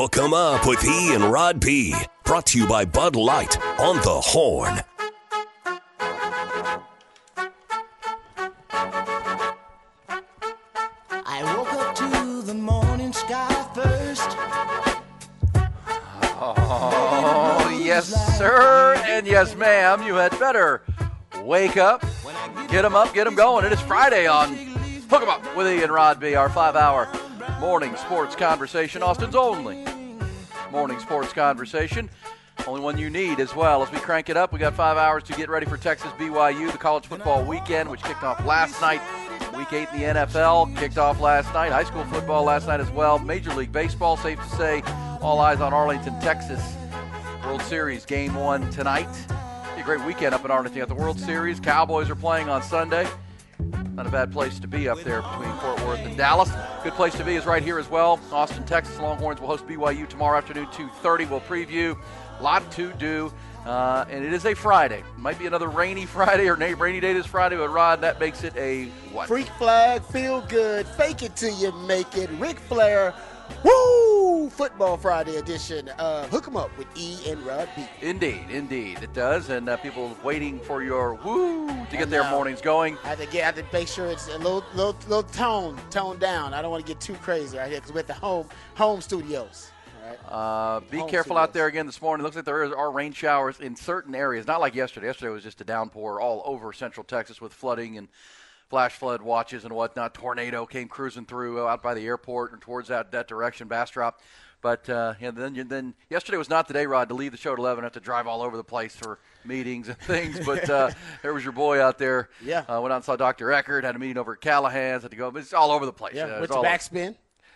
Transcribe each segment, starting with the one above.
Hook 'em up with E and Rod B. Brought to you by Bud Light on the Horn. I woke up to the morning sky first. Oh, yes, sir, and yes, ma'am. You had better wake up, get 'em up, get 'em going. It is Friday on Hook 'em Up with E and Rod B, our five hour morning sports conversation, Austin's only morning sports conversation. Only one you need as well. As we crank it up, we got five hours to get ready for Texas BYU, the college football weekend, which kicked off last night. Week eight in the NFL kicked off last night. High school football last night as well. Major League Baseball, safe to say, all eyes on Arlington, Texas. World Series game one tonight. A great weekend up in Arlington at the World Series. Cowboys are playing on Sunday. Not a bad place to be up there between Fort Worth and Dallas. Good place to be is right here as well. Austin, Texas. Longhorns will host BYU tomorrow afternoon, 2:30. We'll preview. A lot to do. Uh, and it is a Friday. Might be another rainy Friday or rainy day this Friday, but Rod, that makes it a what? Freak flag, feel good, fake it till you make it. Ric Flair, woo! Football Friday edition. Uh, hook 'em up with E and Rod B. Indeed, indeed, it does. And uh, people waiting for your woo to get their mornings going. I have to get, I have to make sure it's a little, little, little tone, toned down. I don't want to get too crazy right here because we're at the home, home studios. Uh, be Home careful out there again this morning. It Looks like there is, are rain showers in certain areas. Not like yesterday. Yesterday was just a downpour all over central Texas with flooding and flash flood watches and whatnot. Tornado came cruising through out by the airport and towards that, that direction, Bastrop. But uh, yeah, then then yesterday was not the day, Rod, to leave the show at 11. Have to drive all over the place for meetings and things. But uh, there was your boy out there. Yeah. Uh, went out and saw Dr. Eckert. Had a meeting over at Callahan's. Had to go. It's all over the place. Yeah, Uh, went to all over.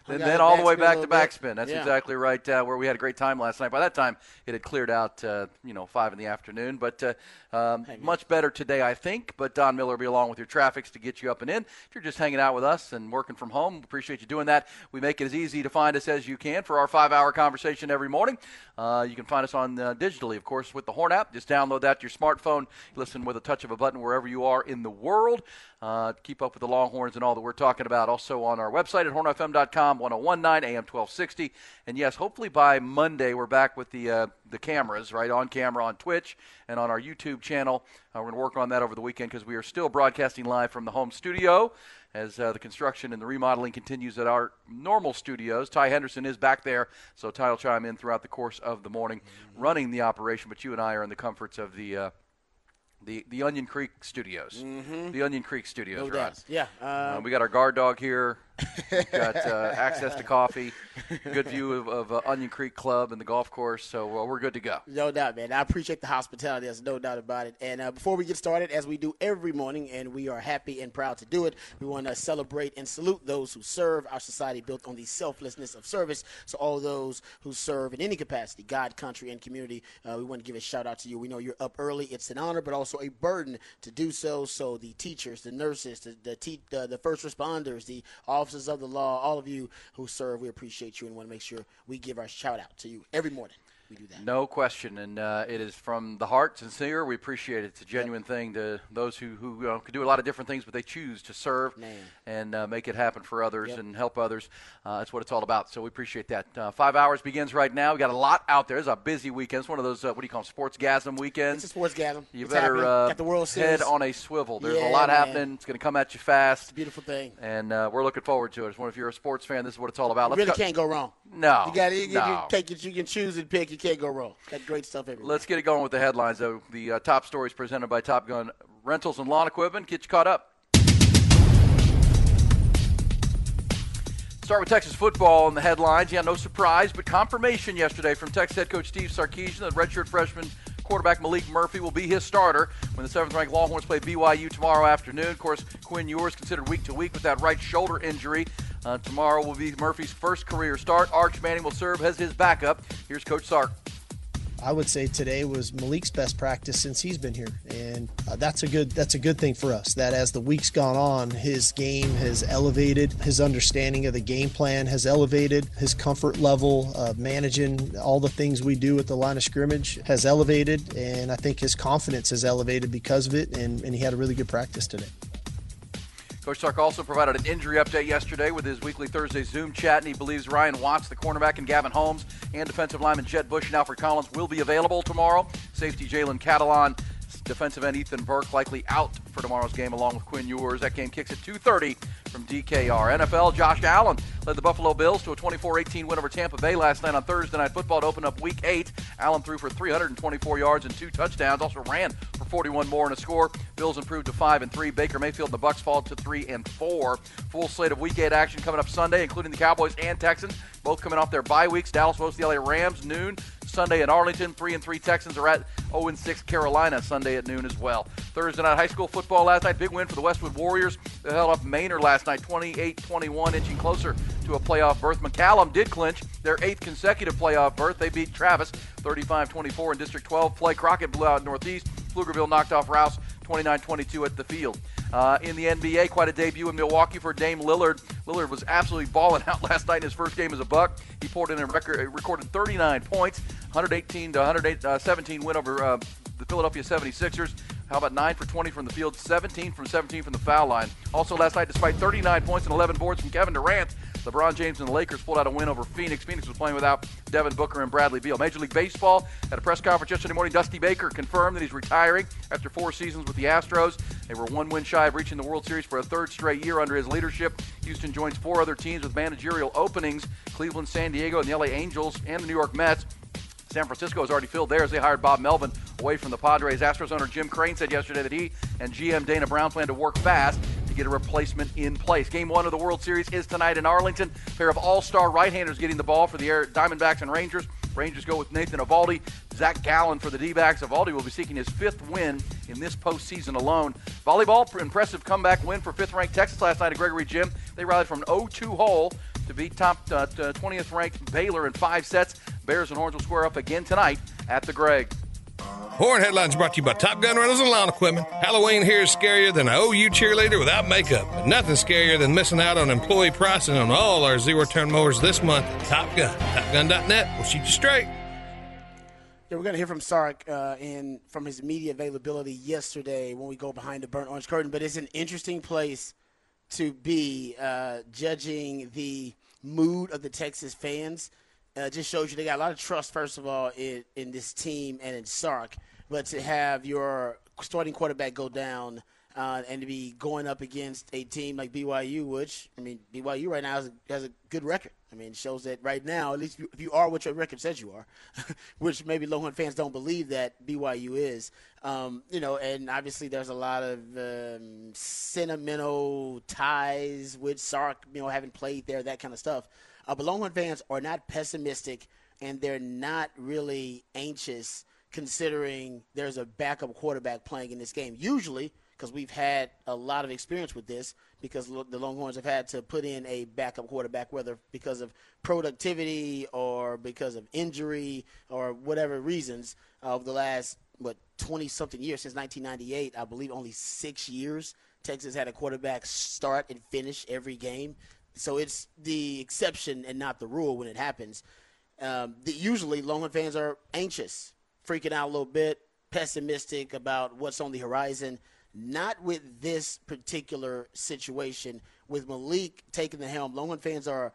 And then all the way back to backspin. That's Yeah. exactly right. Uh, where we had a great time last night. By that time, it had cleared out. Uh, you know, five in the afternoon. But uh, um, much better today, I think. But Don Miller will be along with your traffics to get you up and in. If you're just hanging out with us and working from home, appreciate you doing that. We make it as easy to find us as you can for our five-hour conversation every morning. Uh, you can find us on uh, digitally, of course, with the Horn app. Just download that to your smartphone. Listen with a touch of a button wherever you are in the world. Uh, keep up with the Longhorns and all that we're talking about. Also on our website at hornfm.com, 1019 AM 1260. And yes, hopefully by Monday we're back with the uh, the cameras, right on camera on Twitch and on our YouTube channel. Uh, we're going to work on that over the weekend because we are still broadcasting live from the home studio as uh, the construction and the remodeling continues at our normal studios. Ty Henderson is back there, so Ty will chime in throughout the course of the morning, running the operation. But you and I are in the comforts of the. Uh, the, the Onion Creek Studios. The Onion Creek Studios, Mm-hmm. No right? doubt. Yeah. Uh, Um, we got our guard dog here. Got uh, access to coffee, good view of, of uh, Onion Creek Club and the golf course, so uh, we're good to go. No doubt, man. I appreciate the hospitality. There's no doubt about it. And uh, before we get started, as we do every morning, and we are happy and proud to do it, we want to celebrate and salute those who serve our society built on the selflessness of service. So, all those who serve in any capacity, God, country, and community, uh, we want to give a shout out to you. We know you're up early. It's an honor, but also a burden to do so. So, the teachers, the nurses, the the, te- the, first responders, the officers of the law, all of you who serve, we appreciate you and want to make sure we give our shout out to you every morning. We do that. No question, and uh, it is from the heart, sincere. We appreciate it. It's a genuine thing to those who who uh, could do a lot of different things, but they choose to serve Man. and uh, make it happen for others Yep. and help others. Uh, that's what it's all about. So we appreciate that. Uh, five hours begins right now. We got a lot out there. It's a busy weekend. It's one of those uh, what do you call them, sports gasm weekends. It's a sports gathering. You It's better uh, Got the World head on a swivel. There's a lot man. happening. It's going to come at you fast. Beautiful thing. And uh, we're looking forward to it. If you're a sports fan, this is what it's all about. You Let's really go- can't go wrong. No, You got to you, no. you take it. You can choose and pick. You can't go wrong. Got great stuff everywhere. Let's get it going with the headlines, though. The uh, top stories presented by Top Gun Rentals and Lawn Equipment. Get you caught up. Start with Texas football in the headlines. Yeah, no surprise, but confirmation yesterday from Texas head coach Steve Sarkisian that redshirt freshman Quarterback Maalik Murphy will be his starter when the seventh-ranked Longhorns play BYU tomorrow afternoon. Of course, Quinn Ewers considered week to week with that right shoulder injury. Uh, tomorrow will be Murphy's first career start. Arch Manning will serve as his backup. Here's Coach Sark. I would say today was Maalik's best practice since he's been here, and uh, that's a good that's a good thing for us. That as the weeks gone on, his game has elevated, his understanding of the game plan has elevated, his comfort level of managing all the things we do at the line of scrimmage has elevated, and I think his confidence has elevated because of it. And, and he had a really good practice today. Coach Sark also provided an injury update yesterday with his weekly Thursday Zoom chat, and he believes Ryan Watts, the cornerback, and Gavin Holmes, and defensive lineman Jett Bush and Alfred Collins will be available tomorrow. Safety Jalen Catalon, defensive end Ethan Burke likely out for tomorrow's game along with Quinn Ewers. That game kicks at 2.30 from DKR. NFL, Josh Allen led the Buffalo Bills to a 24-18 win over Tampa Bay last night on Thursday Night Football to open up Week 8. Allen threw for 324 yards and two touchdowns, also ran for 41 more and a score. Bills improved to 5 and 3. Baker Mayfield and the Bucs fall to 3 and 4. Full slate of Week 8 action coming up Sunday, including the Cowboys and Texans, both coming off their bye weeks. Dallas hosts the LA Rams noon. Sunday in Arlington. 3 and 3 Texans are at 0 and 6 Carolina Sunday at noon as well. Thursday night high school football last night. Big win for the Westwood Warriors. They held off Manor last night 28-21, inching closer to a playoff berth. McCallum did clinch their eighth consecutive playoff berth. They beat Travis 35-24 in District 12 play. Crockett blew out Northeast. Pflugerville knocked off Rouse 29-22 at the field. Uh, in the NBA, quite a debut in Milwaukee for Dame Lillard. Lillard was absolutely balling out last night in his first game as a Buck. He poured in a record, recorded 39 points, 118 to 117 uh, win over uh, the Philadelphia 76ers. How about 9 for 20 from the field, 17 from 17 from the foul line. Also last night, despite 39 points and 11 boards from Kevin Durant, LeBron James and the Lakers pulled out a win over Phoenix. Phoenix was playing without Devin Booker and Bradley Beal. Major League Baseball at a press conference yesterday morning, Dusty Baker confirmed that he's retiring after four seasons with the Astros. They were one win shy of reaching the World Series for a third straight year under his leadership. Houston joins four other teams with managerial openings Cleveland, San Diego, and the LA Angels, and the New York Mets. San Francisco has already filled theirs. They hired Bob Melvin away from the Padres. Astros owner Jim Crane said yesterday that he and GM Dana Brown plan to work fast to get a replacement in place. Game one of the World Series is tonight in Arlington. A pair of all-star right-handers getting the ball for the Diamondbacks and Rangers. Rangers go with Nathan Eovaldi, Zach Gallen for the D-backs. Eovaldi will be seeking his fifth win in this postseason alone. Volleyball, impressive comeback win for fifth-ranked Texas last night at Gregory Gym. They rallied from an 0-2 hole to beat top uh, 20th ranked Baylor in five sets. Bears and Horns will square up again tonight at the Greg. Horn Headlines brought to you by Top Gun Rentals and Lawn Equipment. Halloween here is scarier than an OU cheerleader without makeup, but nothing scarier than missing out on employee pricing on all our zero turn mowers this month. at Top Gun, TopGun.net will shoot you straight. Yeah, we're going to hear from Sark uh, in from his media availability yesterday when we go behind the burnt orange curtain. But it's an interesting place to be uh, judging the mood of the Texas fans. Uh, just shows you they got a lot of trust, first of all, in, in this team and in Sark. But to have your starting quarterback go down uh, and to be going up against a team like BYU, which, I mean, BYU right now has a, has a good record. I mean, it shows that right now, at least if you, are what your record says you are, which maybe Longhorn fans don't believe that BYU is, um, you know, and obviously there's a lot of um, sentimental ties with Sark, you know, having played there, that kind of stuff. Uh, but Longhorn fans are not pessimistic and they're not really anxious considering there's a backup quarterback playing in this game. Usually, because we've had a lot of experience with this, because the Longhorns have had to put in a backup quarterback, whether because of productivity or because of injury or whatever reasons, of the last, what, 20 something years since 1998. I believe only six years Texas had a quarterback start and finish every game. So it's the exception and not the rule when it happens. Um, the, usually, Longhorn fans are anxious, freaking out a little bit, pessimistic about what's on the horizon. Not with this particular situation. With Maalik taking the helm, Longhorn fans are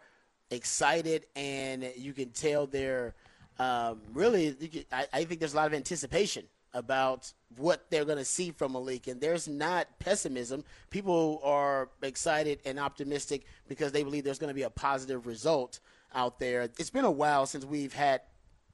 excited, and you can tell they're um, really. I, I think there's a lot of anticipation about what they're going to see from Maalik. And there's not pessimism. People are excited and optimistic because they believe there's going to be a positive result out there. It's been a while since we've had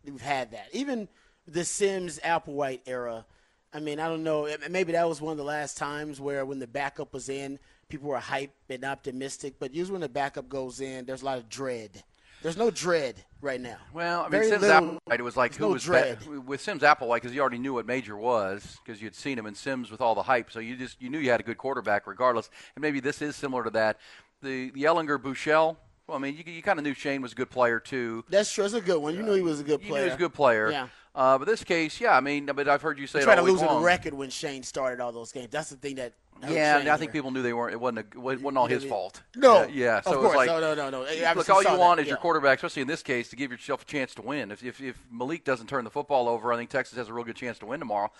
we've had that. Even the Simms Applewhite era. I mean, I don't know. Maybe that was one of the last times where when the backup was in, people were hype and optimistic. But usually when the backup goes in, there's a lot of dread There's no dread right now. Well, I mean, Very Simms little- Applewhite, it was like who no was dread. be- with Simms Applewhite because you already knew what Major was because you'd seen him in Sims with all the hype, so you just you knew you had a good quarterback regardless. And maybe this is similar to that. The the Ehlinger Buechele. Well, I mean, you, you kind of knew Shane was a good player too. That's true. It's a good one. You knew he was a good You player. knew he was a good player. Yeah. Uh, but this case, yeah, I mean, but I've heard you say He it tried all to lose long. the record when Shane started all those games. That's the thing that. Yeah, Shane I think here. people knew they weren't. It wasn't. A, it wasn't all his fault. No. Yeah. yeah. So Of course. like, No, no, no, no. Look, all you want that. is your Yeah. quarterback, especially in this case, to give yourself a chance to win. If, if, if Maalik doesn't turn the football over, I think Texas has a real good chance to win tomorrow.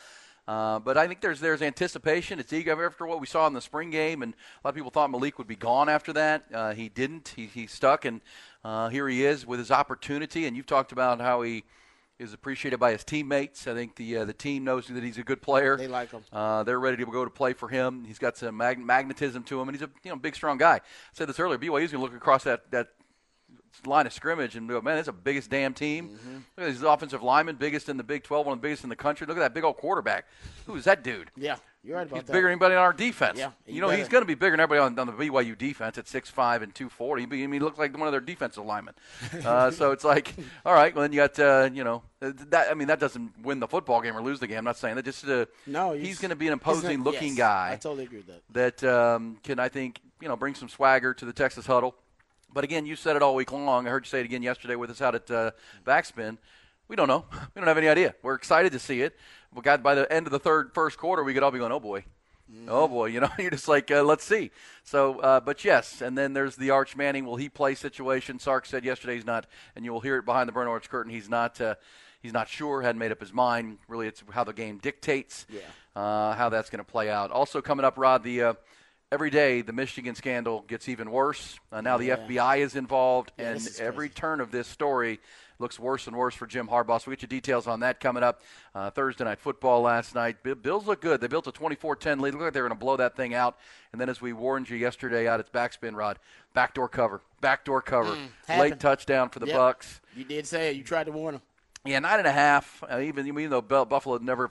Uh, but I think there's there's anticipation. It's eager after what we saw in the spring game, and a lot of people thought Maalik would be gone after that. Uh, he didn't. He, he stuck, and uh, here he is with his opportunity. And you've talked about how he is appreciated by his teammates. I think the uh, the team knows that he's a good player. They like him. Uh, they're ready to go to play for him. He's got some mag- magnetism to him, and he's a you know big, strong guy. I said this earlier. BYU's going to look across that that line of scrimmage and go, man, that's the biggest damn team. Mm-hmm. Look at these offensive linemen, biggest in the Big 12, one of the biggest in the country. Look at that big old quarterback. Who is that dude? Yeah, you're right about He's that. bigger than anybody on our defense. Yeah, you know, he's going to be bigger than everybody on, on the BYU defense at 6'5 and 240. I mean, he looks like one of their defensive linemen. Uh, so it's like, all right, well, then you got, uh, you know, uh, that. I mean, that doesn't win the football game or lose the game. I'm not saying that. Just uh, No, he's, going to be an he's not- imposing looking yes, guy I totally agree with that. that um, can, I think, you know, bring some swagger to the Texas huddle. But again, you said it all week long. I heard you say it again yesterday with us out at uh, Backspin. We don't know. We don't have any idea. We're excited to see it. We got by the end of the third first quarter, we could all be going, "Oh boy, oh boy," you know. You're just like, uh, "Let's see." So, uh, but yes, and then there's the Arch Manning. Will he play situation? Sark said yesterday he's not, and you will hear it behind the burn orange curtain. He's not. Uh, he's not sure. Hadn't made up his mind. Really, it's how the game dictates. Yeah. Uh, how that's going to play out. Also coming up, Rod. The uh, every day the Michigan scandal gets even worse. Uh, now the Yeah. FBI is involved, Yeah, and is every turn of this story looks worse and worse for Jim Harbaugh. So we get you details on that coming up. Uh, Thursday night football last night. Bills look good. They built a 24-10 lead. Look like they're going to blow that thing out. And then, as we warned you yesterday out its Backspin Rod, backdoor cover, backdoor cover, late Mm, happened. touchdown for the Yep. Bucs. You did say it. You tried to warn them. Yeah, nine and a half. Uh, even even though Buffalo never,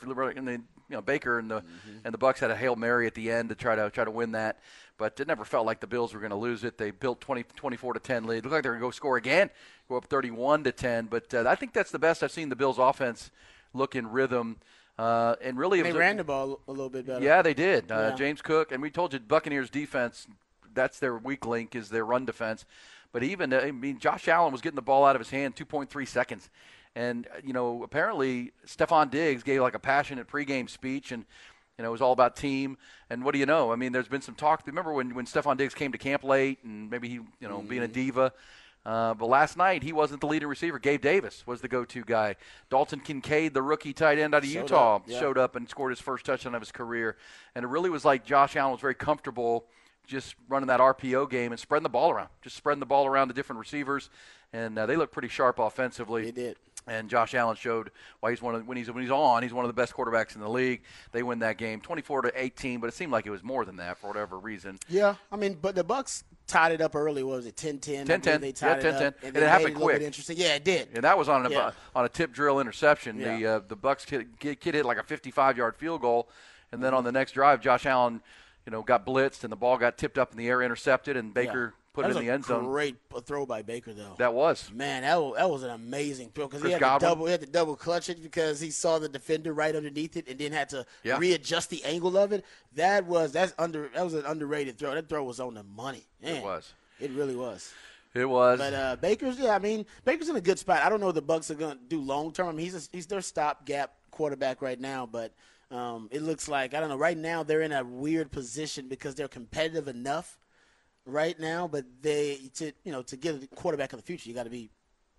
you know Baker and the and the Bucs had a hail mary at the end to try to try to win that, but it never felt like the Bills were going to lose it. They built 20, 24 to ten lead. Looked like they were going to go score again, go up thirty one to ten. But uh, I think that's the best I've seen the Bills offense look in rhythm. Uh, and really, They was a- ran the ball a little bit better. yeah, they did. Uh, Yeah. James Cook, and we told you Buccaneers defense. That's their weak link is their run defense. But even uh, I mean, Josh Allen was getting the ball out of his hand 2.3 seconds, and uh, you know apparently Stefon Diggs gave like a passionate pregame speech and. You know, it was all about team. And what do you know? I mean, there's been some talk. Remember when, when Stefon Diggs came to camp late and maybe he, you know, being a diva. Uh, but last night, he wasn't the leading receiver. Gabe Davis was the go to guy. Dalton Kincaid, the rookie tight end out of Showed Utah, up, yeah. showed up and scored his first touchdown of his career. And it really was like Josh Allen was very comfortable just running that RPO game and spreading the ball around, just spreading the ball around to different receivers. And uh, they looked pretty sharp offensively. They did. And Josh Allen showed why he's one of when he's when he's on, he's one of the best quarterbacks in the league. They win that game, 24 to 18, but it seemed like it was more than that for whatever reason. Yeah, I mean, but the Bucs tied it up early. What was it, 10-10? 10-10. They Yeah, tied 10-10. it up, And then it made happened quick. Interesting. Yeah, it did. And that was on a Yeah. on a tip drill interception. The uh, the Bucs kid, kid, kid hit like a 55 yard field goal, and then on the next drive, Josh Allen, you know, got blitzed and the ball got tipped up in the air, intercepted, and Baker Yeah. Put That it in was the a end zone. Great throw by Baker, though. That was. Man, that was, that was an amazing throw because he had Godwin. to double he had to double clutch it because he saw the defender right underneath it and then had to Yeah. readjust the angle of it. That was that's under that was an underrated throw. That throw was on the money. Man, was. It really was. It was. But uh, Baker's, yeah, I mean, Baker's in a good spot. I don't know what the Bucs are going to do long term. I mean, he's a, he's their stopgap quarterback right now, but um, it looks like I don't know. Right now, they're in a weird position because they're competitive enough right now, but they to you know to get a quarterback of the future, you got to be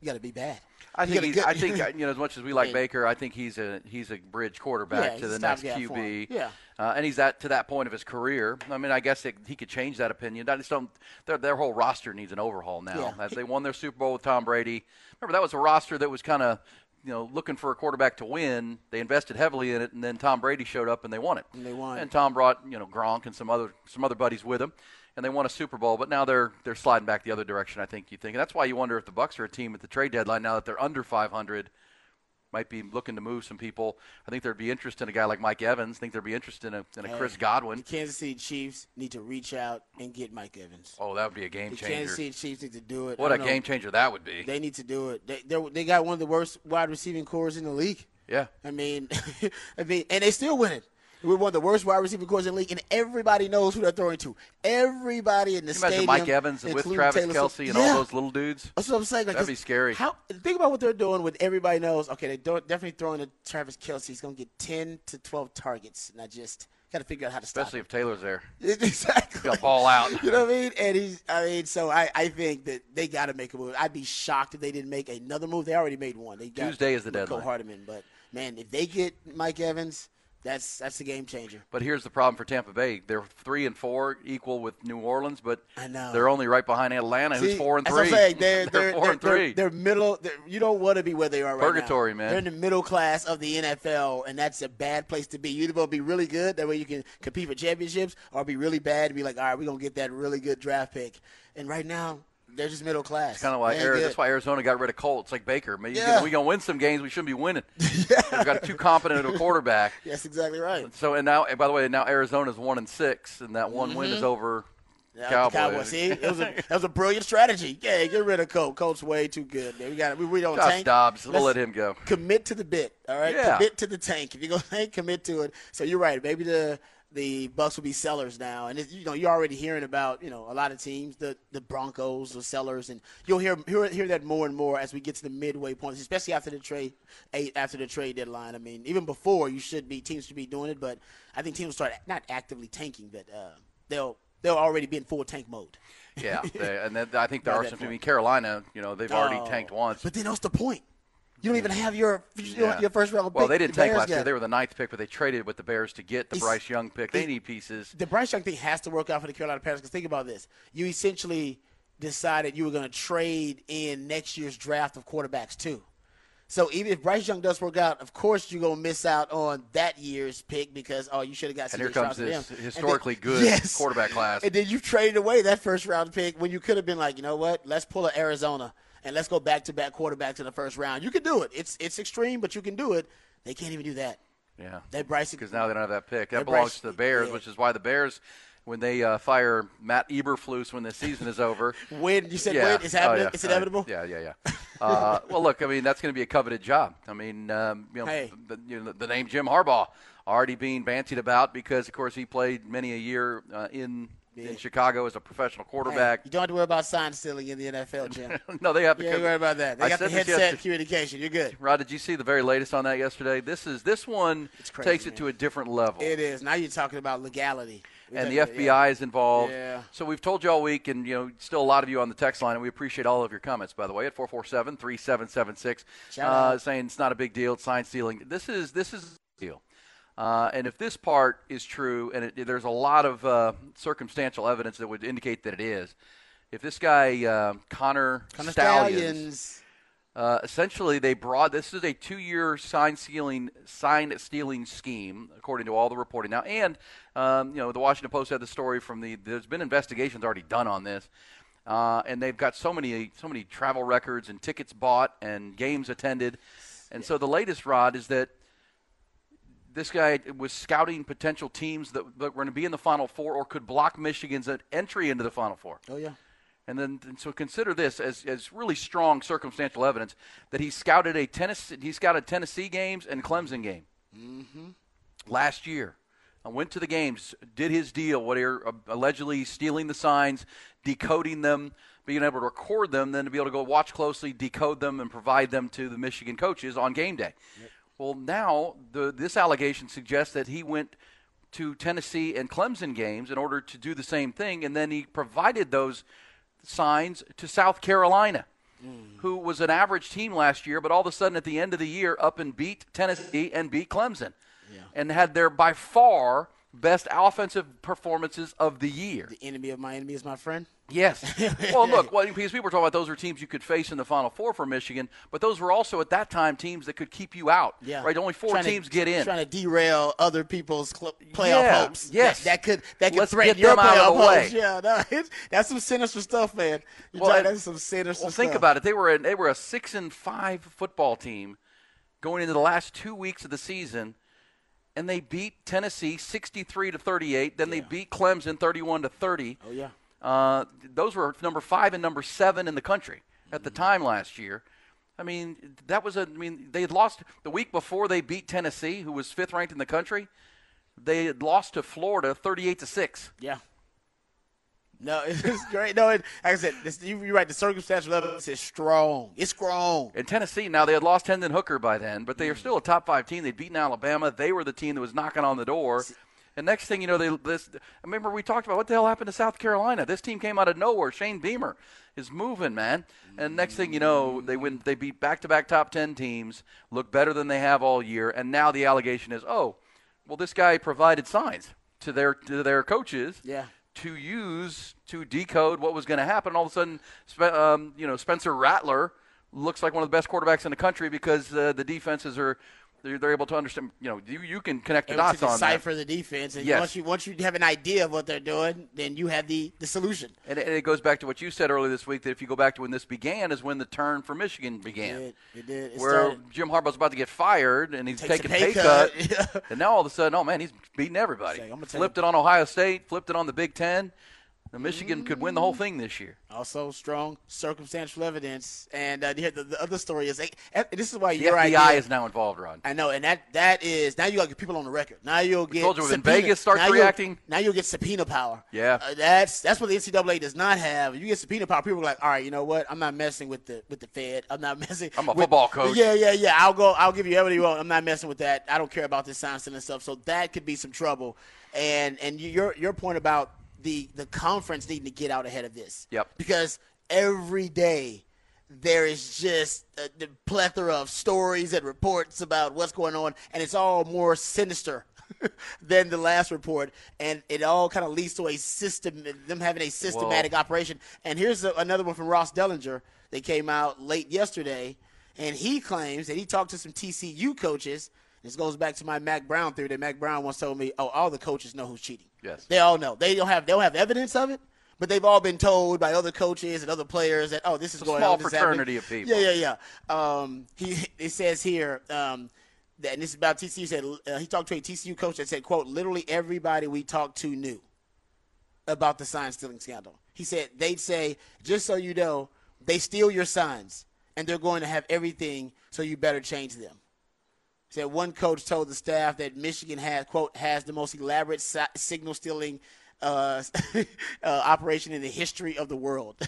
you got to be bad. I think he's, get- I think you know as much as we like Yeah. Baker, I think he's a he's a bridge quarterback Yeah, to the next. QB. Yeah. uh, and he's at to that point of his career. I mean, I guess it, he could change that opinion. I just don't. Their, their whole roster needs an overhaul now. Yeah. As they won their Super Bowl with Tom Brady. Remember that was a roster that was kind of you know looking for a quarterback to win. They invested heavily in it, and then Tom Brady showed up and they won it. And they won. And Tom brought you know Gronk and some other some other buddies with him. And they won a Super Bowl, but now they're they're sliding back the other direction. I think you think, and that's why you wonder if the Bucs are a team at the trade deadline now that they're under 500 might be looking to move some people. I think there'd be interest in a guy like Mike Evans. I think there'd be interest in a, in a Chris Godwin. The Kansas City Chiefs need to reach out and get Mike Evans. Oh, that would be a game The changer. Kansas City Chiefs need to do it. What a know. game changer that would be. They need to do it. They they got one of the worst wide receiving corps in the league. yeah. I mean, I mean, and they still winning. We're one of the worst wide receiving corps in the league, and everybody knows who they're throwing to. Everybody in the Can you imagine stadium, Mike Evans with Travis Taylor Kelce and Yeah. all those little dudes? That's what I'm saying. Like, That'd be scary. How think about what they're doing with everybody knows. Okay, they don't definitely throwing to Travis Kelce. He's gonna get ten to twelve targets, and I just got to figure out how to stop. Especially if Taylor's there. exactly. He'll ball out. You know what I mean? And he's. I mean, so I, I think that they got to make a move. I'd be shocked if they didn't make another move. They already made one. They got Tuesday is the Mecole deadline. Hardman, but man, if they get Mike Evans, that's that's the game changer. But here's the problem for Tampa Bay. They're three and four, equal with New Orleans, but I know. they're only right behind Atlanta, who's four and three. Saying. They're, they're, four they're, and 3 They're, middle. You don't want to be where they are right now. Purgatory, man. They're in the middle class of the NFL, and that's a bad place to be. You either going to be really good, that way you can compete for championships, or be really bad and be like, all right, we're going to get that really good draft pick. And right now, they're just middle class. kind of why They Ari- that's why Arizona got rid of Colts like Baker. Maybe Yeah. we gonna win some games we shouldn't be winning. We've got too competent of a quarterback. That's exactly right. So and now, and by the way, now Arizona's one and six, and that one win is mm-hmm. over. Yeah, Cowboys. The Cowboys. See, it was a that was a brilliant strategy. Yeah, get rid of Colt. Colt's way too good. Man. We got we, we don't Josh tank. Dobbs, we'll Let's let him go. Commit to the bit. All right, Yeah. commit to the tank. If you're gonna tank, commit to it. So you're right. Maybe the the Bucs will be sellers now, and you know you're already hearing about you know a lot of teams, the the Broncos, the sellers, and you'll hear hear, hear that more and more as we get to the midway points, especially after the trade eight after the trade deadline. I mean, even before you should be teams should be doing it, but I think teams will start not actively tanking, but uh, they'll they'll already be in full tank mode. Yeah, they, and then I think there are some. I mean, Carolina, you know, they've already Oh. tanked once. But then what's the point? You don't even have your Yeah. your first round pick. Well, they didn't The Bears last year. They were the ninth pick, but they traded with the Bears to get the It's- Bryce Young pick. They need pieces. the Bryce Young thing has to work out for the Carolina Panthers. Because think about this: you essentially decided you were going to trade in next year's draft of quarterbacks too. So even if Bryce Young does work out, of course you're going to miss out on that year's pick because oh, you should have got. And here comes this historically then- good yes. quarterback class. And then you traded away that first round pick when you could have been like, you know what? Let's pull a Arizona and let's go back to back quarterbacks in the first round. You can do it. It's it's extreme, but you can do it. They can't even do that. Yeah, That Bryce because now they don't have that pick. That That belongs Bryce- to the Bears, yeah. which is why the Bears, when they uh, fire Matt Eberflus when the season is over. when you said yeah, when it's happening, oh, yeah. it's Uh, inevitable. yeah, yeah, yeah. Uh, well, look, I mean, that's going to be a coveted job. I mean, um, you know, Hey. the, you know, the name Jim Harbaugh already being bantied about because, of course, he played many a year uh, in in Chicago as a professional Hey, quarterback. you don't have to worry about sign stealing in the NFL, Jim. no, they have You to. ain't worry about that. They I got the headset communication. You're good. Rod, did you see the very latest on that yesterday? This is this one crazy, takes it man. to a different level. It is. Now you're talking about legality. We're and the FBI yeah. is involved. Yeah. So we've told you all week, and you know, still a lot of you on the text line, and we appreciate all of your comments, by the way, at 447-3776, uh, saying it's not a big deal, it's sign stealing. This is this is. Uh, and if this part is true, and it, there's a lot of uh, circumstantial evidence that would indicate that it is, if this guy uh, Connor, Connor Stalions, Stalions. uh, essentially, they brought this is a two-year sign stealing sign stealing scheme, according to all the reporting now. And um, you know, the Washington Post had the story from the. There's been investigations already done on this, uh, and they've got so many so many travel records and tickets bought and games attended, and so the latest rod is that this guy was scouting potential teams that, that were going to be in the Final Four or could block Michigan's entry into the Final Four. Oh yeah. And then, and so consider this as, as really strong circumstantial evidence that he scouted a Tennessee, he scouted Tennessee games and Clemson game mm-hmm. last year. I went to the games, did his deal, what are uh, allegedly stealing the signs, decoding them, being able to record them, then to be able to go watch closely, decode them, and provide them to the Michigan coaches on game day. Well, now the, this allegation suggests that he went to Tennessee and Clemson games in order to do the same thing, and then he provided those signs to South Carolina, mm. who was an average team last year, but all of a sudden at the end of the year up and beat Tennessee and beat Clemson, and had their by far best offensive performances of the year. The enemy of my enemy is my friend. Yes. well, look, well, because people were talking about those are teams you could face in the Final Four for Michigan, but those were also at that time teams that could keep you out. Yeah. Right. Only 4 Trying to- teams get in. Trying to derail other people's cl- playoff Yeah, hopes. yes. That, that could that could Let's threaten your playoff hopes. Yeah, no, that's some sinister stuff, man. You're Well, and- that's some sinister Well, stuff. think about it. They were a, they were a six and five football team going into the last two weeks of the season, and they beat Tennessee 63 to 38. Then they beat Clemson 31 to 30. Oh yeah. Uh, those were number five and number seven in the country at the time last year. I mean, that was a. I mean, they had lost the week before they beat Tennessee, who was fifth ranked in the country. They had lost to Florida 38 to six. Yeah. No, it's great. No, it, like I said, you're right. The circumstantial evidence is strong. It's strong. In Tennessee, now they had lost Hendon Hooker by then, but they are still a top five team. They'd beaten Alabama. They were the team that was knocking on the door. And next thing you know, they this. I remember we talked about what the hell happened to South Carolina. This team came out of nowhere. Shane Beamer is moving, man. And next thing you know, they win. They beat back-to-back top ten teams. Look better than they have all year. And now the allegation is, oh, well, this guy provided signs to their to their coaches. Yeah. To use to decode what was going to happen. All of a sudden, um, you know, Spencer Rattler looks like one of the best quarterbacks in the country because uh, the defenses are they're, they're able to understand. You know, you, you can connect the Able dots to on that. decipher the defense, and Yes. once you once you have an idea of what they're doing, then you have the the solution. And it, and it goes back to what you said earlier this week that if you go back to when this began, is when the turn for Michigan began. It, it did. It where started. Jim Harbaugh's about to get fired and he's Takes a taking pay pay cut, cut. and now all of a sudden, oh man, he's beating everybody. I'm Flipped you- it on Ohio State, flipped it on the Big Ten. Now, Michigan could win the whole thing this year. Also, strong circumstantial evidence, and uh, the, the other story is like, eh, this is why The your FBI idea is now involved, Ron. I know, and that that is now you got get people on the record. Now you'll get. told you when subpoena- Vegas starts now reacting. Now you'll get subpoena power. Yeah. Uh, that's that's what the NCAA does not have. You get subpoena power, people are like, all right, you know what? I'm not messing with the with the Fed. I'm not messing. I'm a with- football coach. Yeah, yeah, yeah. I'll go. I'll give you everything you want. I'm not messing with that. I don't care about this science and stuff. So that could be some trouble. And and your your point about the the conference needing to get out ahead of this. Yep. Because every day there is just a, the plethora of stories and reports about what's going on, and it's all more sinister than the last report, and it all kind of leads to a system, them having a systematic operation. And here's a, another one from Ross Dellenger. that came out late yesterday, and he claims that he talked to some TCU coaches. This goes back to my Mack Brown theory that Mack Brown once told me, "Oh, all the coaches know who's cheating. Yes. they all know. They don't have they don't have evidence of it." But they've all been told by other coaches and other players that oh, this is a going small on. happening. fraternity of people. Yeah, yeah, yeah. Um, he it says here um, that and this is about TCU. Said uh, he talked to a TCU coach that said, "quote Literally everybody we talked to knew about the sign stealing scandal." He said they'd say, "Just so you know, they steal your signs, and they're going to have everything, so you better change them." Said one coach told the staff that Michigan has quote has the most elaborate si- signal stealing uh, uh, operation in the history of the world.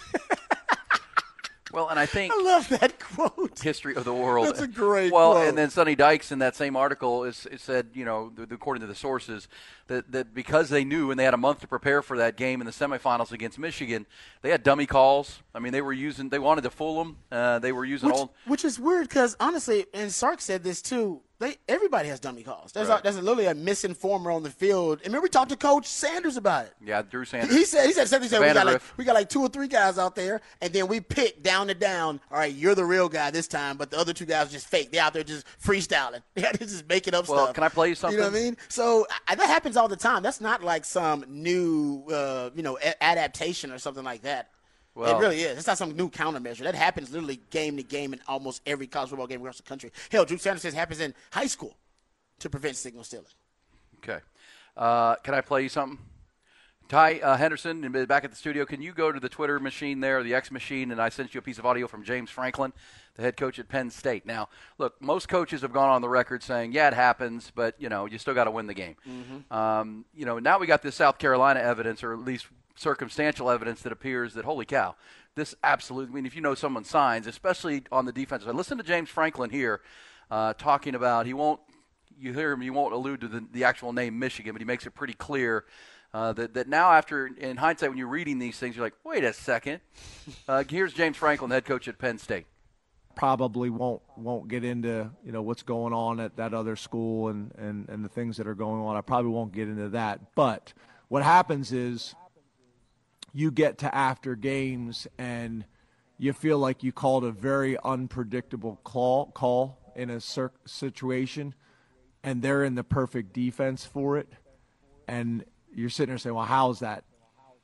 Well, and I think I love that quote. history of the world. That's a great Well, quote. and then Sonny Dykes in that same article is, is said, you know, th- according to the sources, that, that because they knew and they had a month to prepare for that game in the semifinals against Michigan, they had dummy calls. I mean, they were using, they wanted to fool them. Uh, they were using Which, old. which is weird because honestly, and Sark said this too. They everybody has dummy calls. There's Right. a, there's a, literally a misinformer on the field. And remember, we talked to Coach Sanders about it. Yeah, Drew Sanders. He said he said something. He said we got like we got like two or three guys out there, and then we pick down to down. All right, you're the real guy this time, but the other two guys are just fake. They out there just freestyling. Yeah, they're just making up Well, stuff. can I play you something? You know what I mean? So I, that happens all the time. That's not like some new, uh, you know, a- adaptation or something like that. Well- it really is. It's not some new countermeasure. That happens literally game to game in almost every college football game across the country. Hell, Drew Sanders says it happens in high school to prevent signal stealing. Okay. Uh, can I play you something? Ty uh, Henderson, back at the studio, can you go to the Twitter machine there, the X machine, and I sent you a piece of audio from James Franklin, the head coach at Penn State. Now, look, most coaches have gone on the record saying, yeah, it happens, but, you know, you still got to win the game. Um, you know, now we got this South Carolina evidence, or at least circumstantial evidence that appears that, holy cow, this absolutely, I mean, if you know someone signs, especially on the defensive side, listen to James Franklin here uh, talking about, he won't you hear him, you won't allude to the, the actual name Michigan, but he makes it pretty clear uh, that, that now, after in hindsight, when you're reading these things, you're like, wait a second. Uh, here's James Franklin, head coach at Penn State. probably won't won't get into you know what's going on at that other school and, and, and the things that are going on. I probably won't get into that. But what happens is you get to after games and you feel like you called a very unpredictable call call in a situation, and they're in the perfect defense for it, and you're sitting there saying, "Well, how's that?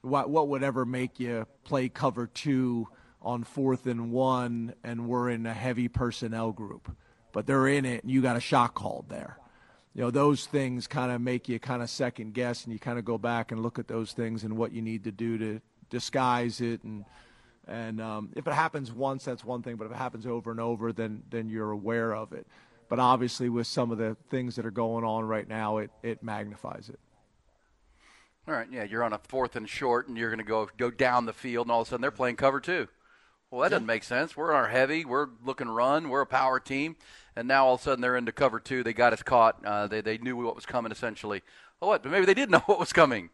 What what would ever make you play cover two on fourth and one, and we're in a heavy personnel group?" but they're in it, and you got a shot called there. You know, those things kind of make you kind of second guess, and you kind of go back and look at those things and what you need to do to disguise it and and um, if it happens once, that's one thing. But if it happens over and over, then then you're aware of it. But obviously, with some of the things that are going on right now, it it magnifies it. All right, yeah, you're on a fourth and short, and you're going to go go down the field, and all of a sudden they're playing cover two. Well, that doesn't make sense. We're our heavy. We're looking run. We're a power team, and now all of a sudden they're into cover two. They got us caught. Uh, they they knew what was coming essentially. Well, what? But maybe they didn't know what was coming.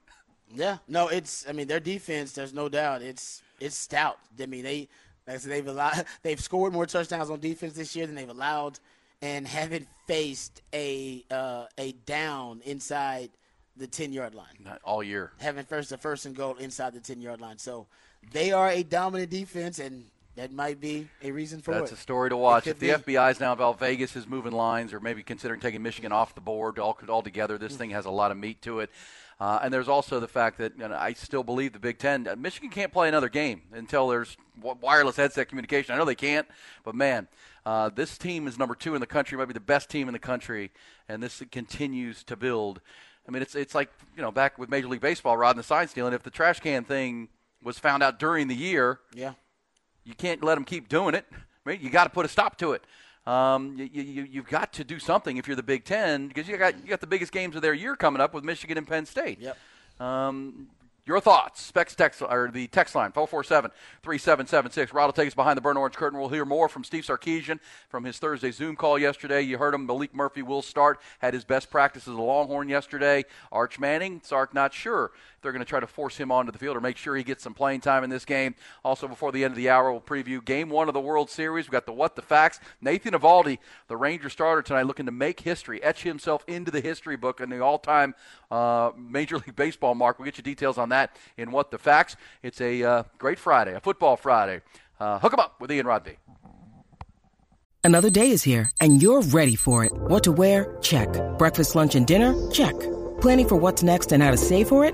Yeah, no, it's. I mean, their defense. There's no doubt. It's it's stout. I mean, they like I said, they've allowed they've scored more touchdowns on defense this year than they've allowed, and haven't faced a uh, a down inside the ten yard line. Not all year. Haven't first a first and goal inside the ten yard line. So they are a dominant defense, and that might be a reason for That's it. That's a story to watch. If the be. FBI is now involved, Vegas is moving lines, or maybe considering taking Michigan off the board all altogether. This thing has a lot of meat to it. Uh, and there's also the fact that you know, I still believe the Big Ten, uh, Michigan can't play another game until there's wi- wireless headset communication. I know they can't, but man, uh, this team is number two in the country, might be the best team in the country, and this continues to build. I mean, it's it's like you know back with Major League Baseball, Rod and the sign stealing. If the trash can thing was found out during the year, Yeah. You can't let them keep doing it. Right? You got to put a stop to it. Um, you, you, you've got to do something if you're the Big Ten because you got you got the biggest games of their year coming up with Michigan and Penn State. Yep. Um, your thoughts, Specs text or the text line 447-3776. Rod will take us behind the burnt orange curtain. We'll hear more from Steve Sarkisian from his Thursday Zoom call yesterday. You heard him. Maalik Murphy will start. Had his best practice as a Longhorn yesterday. Arch Manning, Sark not sure they're going to try to force him onto the field or make sure he gets some playing time in this game. Also, before the end of the hour, we'll preview Game One of the World Series. We've got the What the Facts. Nathan Eovaldi, the Ranger starter tonight, looking to make history, etch himself into the history book and the all-time uh, Major League Baseball mark. We'll get you details on that in What the Facts. It's a uh, great Friday, a football Friday. Uh, hook 'em up with Ian Rodby. Another day is here, and you're ready for it. What to wear? Check. Breakfast, lunch, and dinner? Check. Planning for what's next and how to save for it?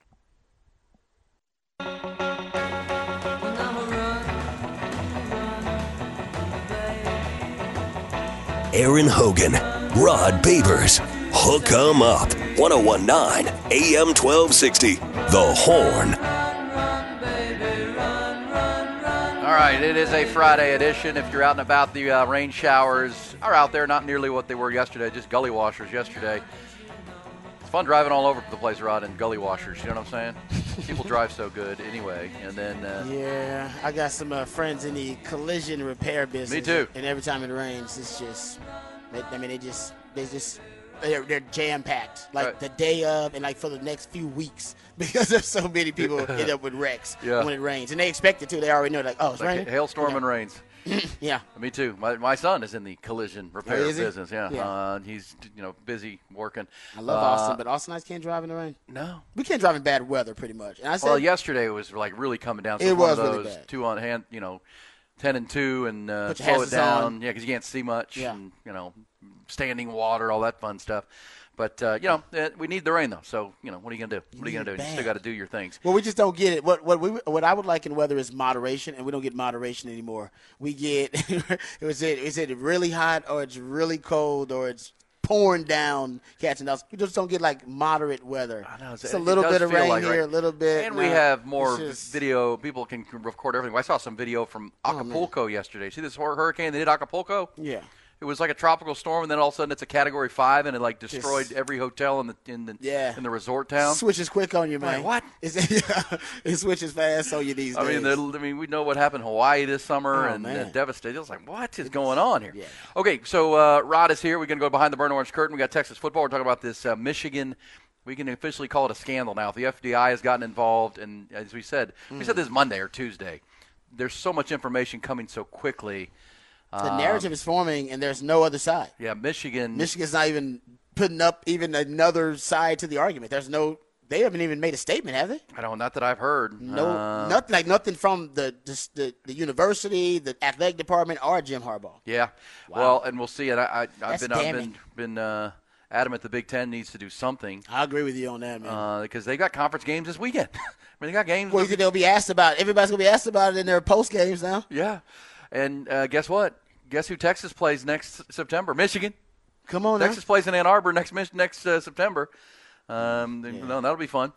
Aaron Hogan, Rod Babers, Hook 'em Up, 1019 AM 1260, The Horn. All right, it is a Friday edition. If you're out and about, the uh, rain showers are out there, not nearly what they were yesterday, just gully washers yesterday. It's fun driving all over the place, Rod, in gully washers. You know what I'm saying? People drive so good anyway. And then, uh, Yeah, I got some uh, friends in the collision repair business. Me too. And every time it rains, it's just, I mean, they just, they just, they're, they're jam packed. Like Right. the day of, and like for the next few weeks, because there's so many people end up with wrecks Yeah. when it rains, and they expect it to. They already know, like, oh, it's like raining. hailstorm and rains. Yeah. Me too. My, my son is in the collision repair Oh, business. Yeah, Yeah. Uh, he's you know busy working. I love Uh, Austin, but Austin can't drive in the rain. no. We can't drive in bad weather, pretty much. And I said, Well, yesterday it was like really coming down. So It was really bad. two on hand, you know, ten and two, and uh, slow it down. on. Yeah, because you can't see much. Yeah. And, you know, standing water, all that fun stuff. But uh, you know, eh, we need the rain though. So you know, what are you gonna do? What are you gonna it do? You still got to do your things. Well, we just don't get it. What what we what I would like in weather is moderation, and we don't get moderation anymore. We get is it is it really hot or it's really cold or it's pouring down, catching us. We just don't get like moderate weather. I know, it's it- a little bit of rain like, here, a little bit, And we have more just- video. People can record everything. I saw some video from Oh, Acapulco yesterday. See this hurricane they did Acapulco? Yeah. It was like a tropical storm, and then all of a sudden it's a Category Five, and it like destroyed Just- every hotel in the in the Yeah. in the resort town. Switches quick on you, Like, man. what? It's, it switches fast on you these I mean, days. I mean, we know what happened in Hawaii this summer Oh, and uh, man. devastated. It was like, what is going on here? Yeah. Okay, so uh, Rod is here. We're going to go behind the burnt orange curtain. We got Texas football. We're talking about this uh, Michigan. We can officially call it a scandal now. The FBI has gotten involved, and as we said, we Mm. said this Monday or Tuesday. There's so much information coming so quickly. The narrative is forming, and there's no other side. Yeah, Michigan. Michigan's not even putting up even another side to the argument. There's no they haven't even made a statement, have they? I don't. Not that I've heard. No, Uh, nothing like nothing from the, the the university, the athletic department, or Jim Harbaugh. Yeah. Well, and we'll see. And I, I, I've That's been, I've been, been uh, adamant the Big Ten needs to do something I agree with you on that, man. because they got conference games this weekend. I mean, they got games. well, they'll be asked about? It. Everybody's gonna be asked about it in their post games now. yeah. And uh, guess what? Guess who Texas plays next September? Michigan. Come on, now. Texas plays in Ann Arbor next next uh, September. Um, No, that'll be fun.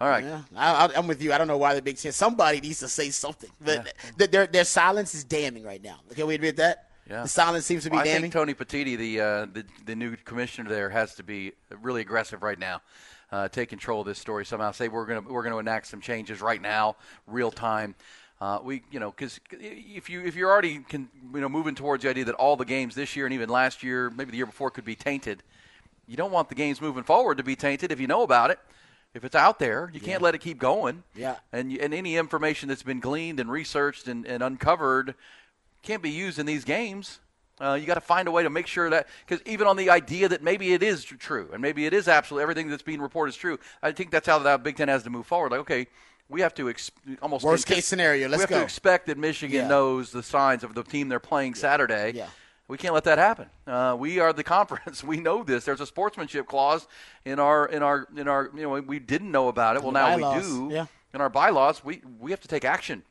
All right. Yeah, I, I, I'm with you. I don't know why the Big Ten. Somebody needs to say something. But th- their their silence is damning right now. Can we admit that? Yeah. The silence seems to be Well, I damning. think Tony Petitti, the, uh, the the new commissioner there, has to be really aggressive right now. Uh, take control of this story somehow. Say we're gonna we're gonna enact some changes right now, real time. Uh, we you know because if you if you're already can, you know moving towards the idea that all the games this year and even last year, maybe the year before, could be tainted, you don't want the games moving forward to be tainted. If you know about it, if it's out there, you can't let it keep going. Yeah. And and any information that's been gleaned and researched and, and uncovered can't be used in these games. Uh, you got to find a way to make sure that because even on the idea that maybe it is true and maybe it is absolutely everything that's being reported is true, I think that's how the Big Ten has to move forward. Like, okay, we have to ex- almost Worst case scenario, let's we have go. to expect that Michigan Yeah. knows the signs of the team they're playing Saturday. Yeah. We can't let that happen. Uh, we are the conference. We know this. There's a sportsmanship clause in our in our in our. You know, we didn't know about it. Well, now bylaws, we do. yeah. In our bylaws, we we have to take action.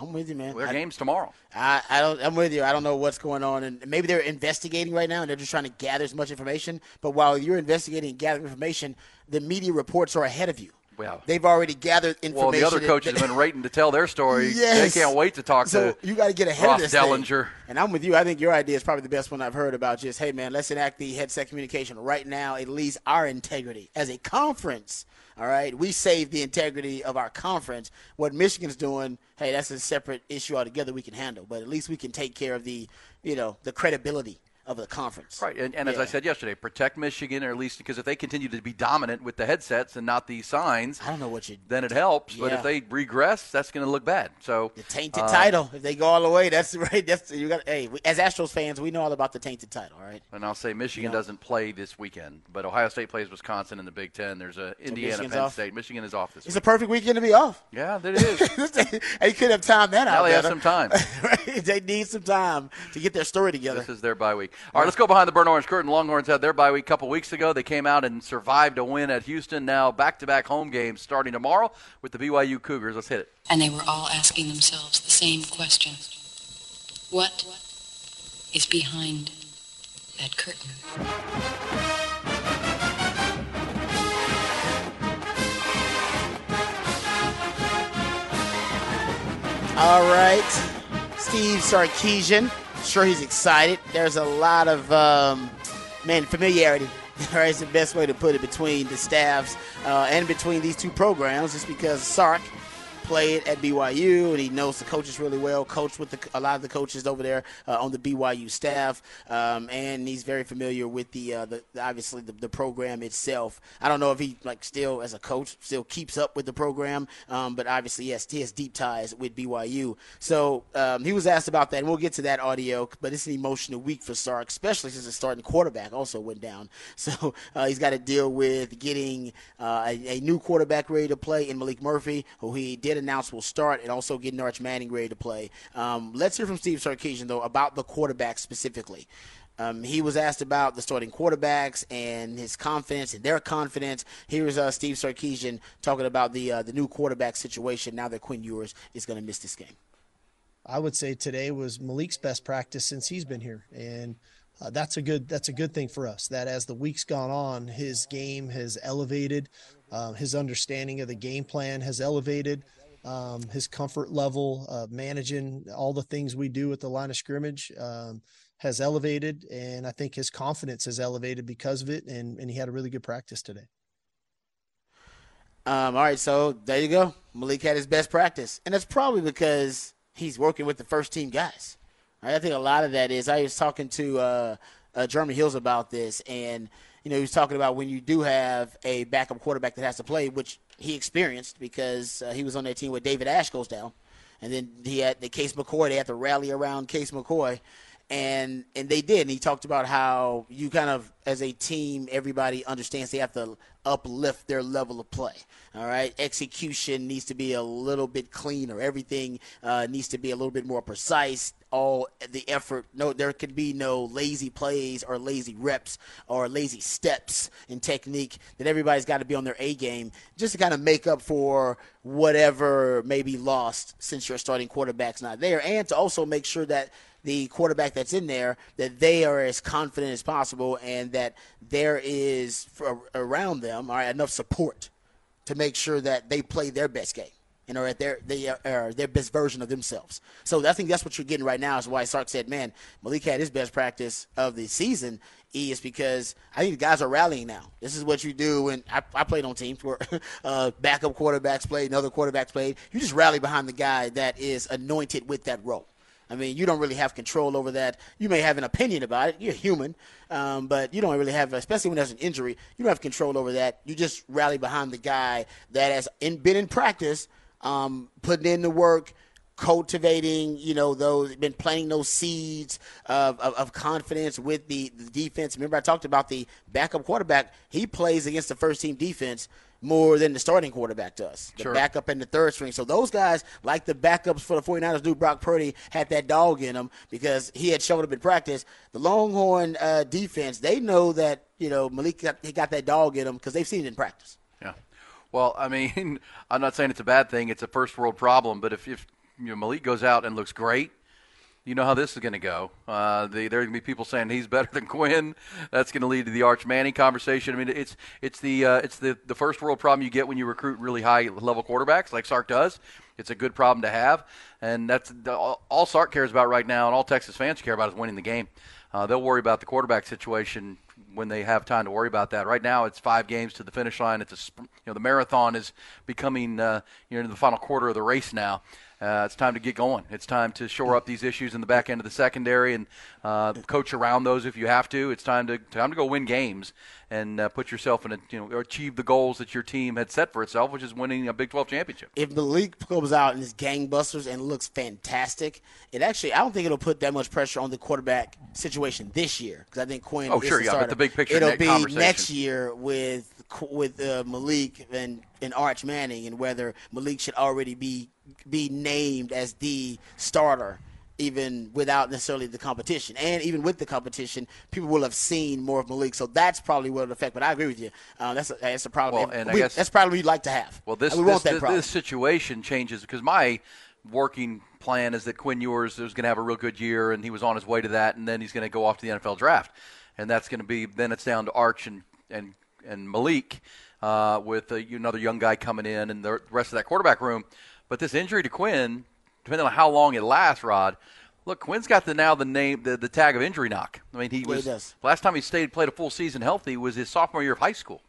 I'm with you, man. I- games tomorrow. I, I don't. I'm with you. I don't know what's going on, and maybe they're investigating right now, and they're just trying to gather as much information. But while you're investigating and gathering information, the media reports are ahead of you. Wow. They've already gathered information. Well, the other coaches have been waiting to tell their story. Yes. They can't wait to talk so to you got to get ahead Ross of this thing. Dellenger. And I'm with you. I think your idea is probably the best one I've heard about. Just hey, man, let's enact the headset communication right now. At least our integrity as a conference. All right, we save the integrity of our conference. What Michigan's doing, hey, that's a separate issue altogether. We can handle, but at least we can take care of the, you know, the credibility of the conference. Right, and, and as I said yesterday, protect Michigan, or at least because if they continue to be dominant with the headsets and not the signs, I don't know what you. then it helps. But if they regress, that's going to look bad. So The tainted uh, title. If they go all the way, that's right. That's you got. Hey, we, as Astros fans, we know all about the tainted title. All right. And I'll say Michigan Yeah. doesn't play this weekend, but Ohio State plays Wisconsin in the Big Ten. There's a Indiana, Penn off? State. Michigan is off this It's week. a perfect weekend to be off. yeah, that it is. they could have timed that now out. they have some time. Right? they need some time to get their story together. This is their bye week. All right, let's go behind the burnt orange curtain. Longhorns had their bye week a couple weeks ago. They came out and survived a win at Houston. Now back-to-back home games starting tomorrow with the BYU Cougars. Let's hit it. And they were all asking themselves the same question. What is behind that curtain? All right, Steve Sarkisian. Sure, he's excited. There's a lot of um, man familiarity. Right, it's the best way to put it between the staffs uh, and between these two programs, just because Sark played at BYU and he knows the coaches really well. Coached with the, a lot of the coaches over there uh, on the BYU staff, um, and he's very familiar with the, uh, the obviously the, the program itself. I don't know if he like still as a coach still keeps up with the program, um, but obviously yes, he has deep ties with BYU. So um, he was asked about that, and we'll get to that audio. But it's an emotional week for Sark, especially since the starting quarterback also went down. So uh, he's got to deal with getting uh, a, a new quarterback ready to play in Maalik Murphy, who he did announce will start, and also getting Arch Manning ready to play. Um, let's hear from Steve Sarkisian though about the quarterback specifically. Um, he was asked about the starting quarterbacks and his confidence and their confidence. Here's uh, Steve Sarkisian talking about the uh, the new quarterback situation now that Quinn Ewers is going to miss this game. I would say today was Maalik's best practice since he's been here, and uh, that's a good that's a good thing for us. That as the weeks gone on, his game has elevated, um, his understanding of the game plan has elevated, um, his comfort level uh, managing all the things we do at the line of scrimmage um, has elevated, and I think his confidence has elevated because of it. And and he had a really good practice today. Um, all right, so there you go. Maalik had his best practice, and that's probably because he's working with the first team guys. Right, I think a lot of that is. I was talking to uh, uh, Jeremy Hills about this, and you know he was talking about when you do have a backup quarterback that has to play, which he experienced because uh, he was on that team where David Ash goes down, and then he had the Case McCoy. They had to rally around Case McCoy. And and they did. And he talked about how you kind of, as a team, everybody understands they have to uplift their level of play. All right, execution needs to be a little bit cleaner. Everything uh, needs to be a little bit more precise. All the effort. No, there could be no lazy plays or lazy reps or lazy steps in technique. That everybody's got to be on their A game just to kind of make up for whatever may be lost since your starting quarterback's not there, and to also make sure that the quarterback that's in there that they are as confident as possible and that there is around them all right, enough support to make sure that they play their best game and are at their they are their best version of themselves. So I think that's what you're getting right now. Is why Sark said, "Man, Maalik had his best practice of the season." E is because I think the guys are rallying now. This is what you do when I, I played on teams where uh, backup quarterbacks played and other quarterbacks played. You just rally behind the guy that is anointed with that role. I mean, you don't really have control over that. You may have an opinion about it. You're human, um, but you don't really have, especially when there's an injury, you don't have control over that. You just rally behind the guy that has in, been in practice, um, putting in the work, cultivating, you know, those, been planting those seeds of, of, of confidence with the, the defense. Remember, I talked about the backup quarterback. He plays against the first team defense more than the starting quarterback does. The sure. backup and the third string. So those guys, like the backups for the 49ers, do Brock Purdy had that dog in him because he had shown up in practice. The Longhorn uh, defense, they know that, you know, Maalik got, he got that dog in him because they've seen it in practice. Yeah. Well, I mean, I'm not saying it's a bad thing. It's a first world problem. But if, if you know, Maalik goes out and looks great – you know how this is going to go. Uh, the, there are going to be people saying he's better than Quinn. That's going to lead to the Arch Manning conversation. I mean, it's it's the uh, it's the, the first world problem you get when you recruit really high level quarterbacks like Sark does. It's a good problem to have, and that's all, all Sark cares about right now, and all Texas fans care about is winning the game. Uh, they'll worry about the quarterback situation when they have time to worry about that. Right now, it's five games to the finish line. It's a you know the marathon is becoming uh, you know the final quarter of the race now. Uh, it's time to get going. It's time to shore up these issues in the back end of the secondary and uh, coach around those if you have to. It's time to time to go win games and uh, put yourself in a you know achieve the goals that your team had set for itself, which is winning a Big 12 championship. If the league comes out and is gangbusters and looks fantastic, it actually I don't think it'll put that much pressure on the quarterback situation this year because I think Quinn. Oh sure, yeah, starter. but the big picture. It'll be next year with with uh, Maalik and, and Arch Manning and whether Maalik should already be be named as the starter even without necessarily the competition. And even with the competition, people will have seen more of Maalik. So that's probably what it'll affect. But I agree with you. Uh, that's, a, that's a problem. Well, and we, I guess, that's probably we'd like to have. Well, this, we this, this, this, situation changes because my working plan is that Quinn Ewers was going to have a real good year and he was on his way to that. And then he's going to go off to the NFL draft. And that's going to be, then it's down to Arch and, and, and Maalik uh, with a, another young guy coming in and the rest of that quarterback room – but this injury to Quinn, depending on how long it lasts, Rod. Look, Quinn's got the now the name the, the tag of injury knock. I mean, he was he last time he stayed played a full season healthy was his sophomore year of high school.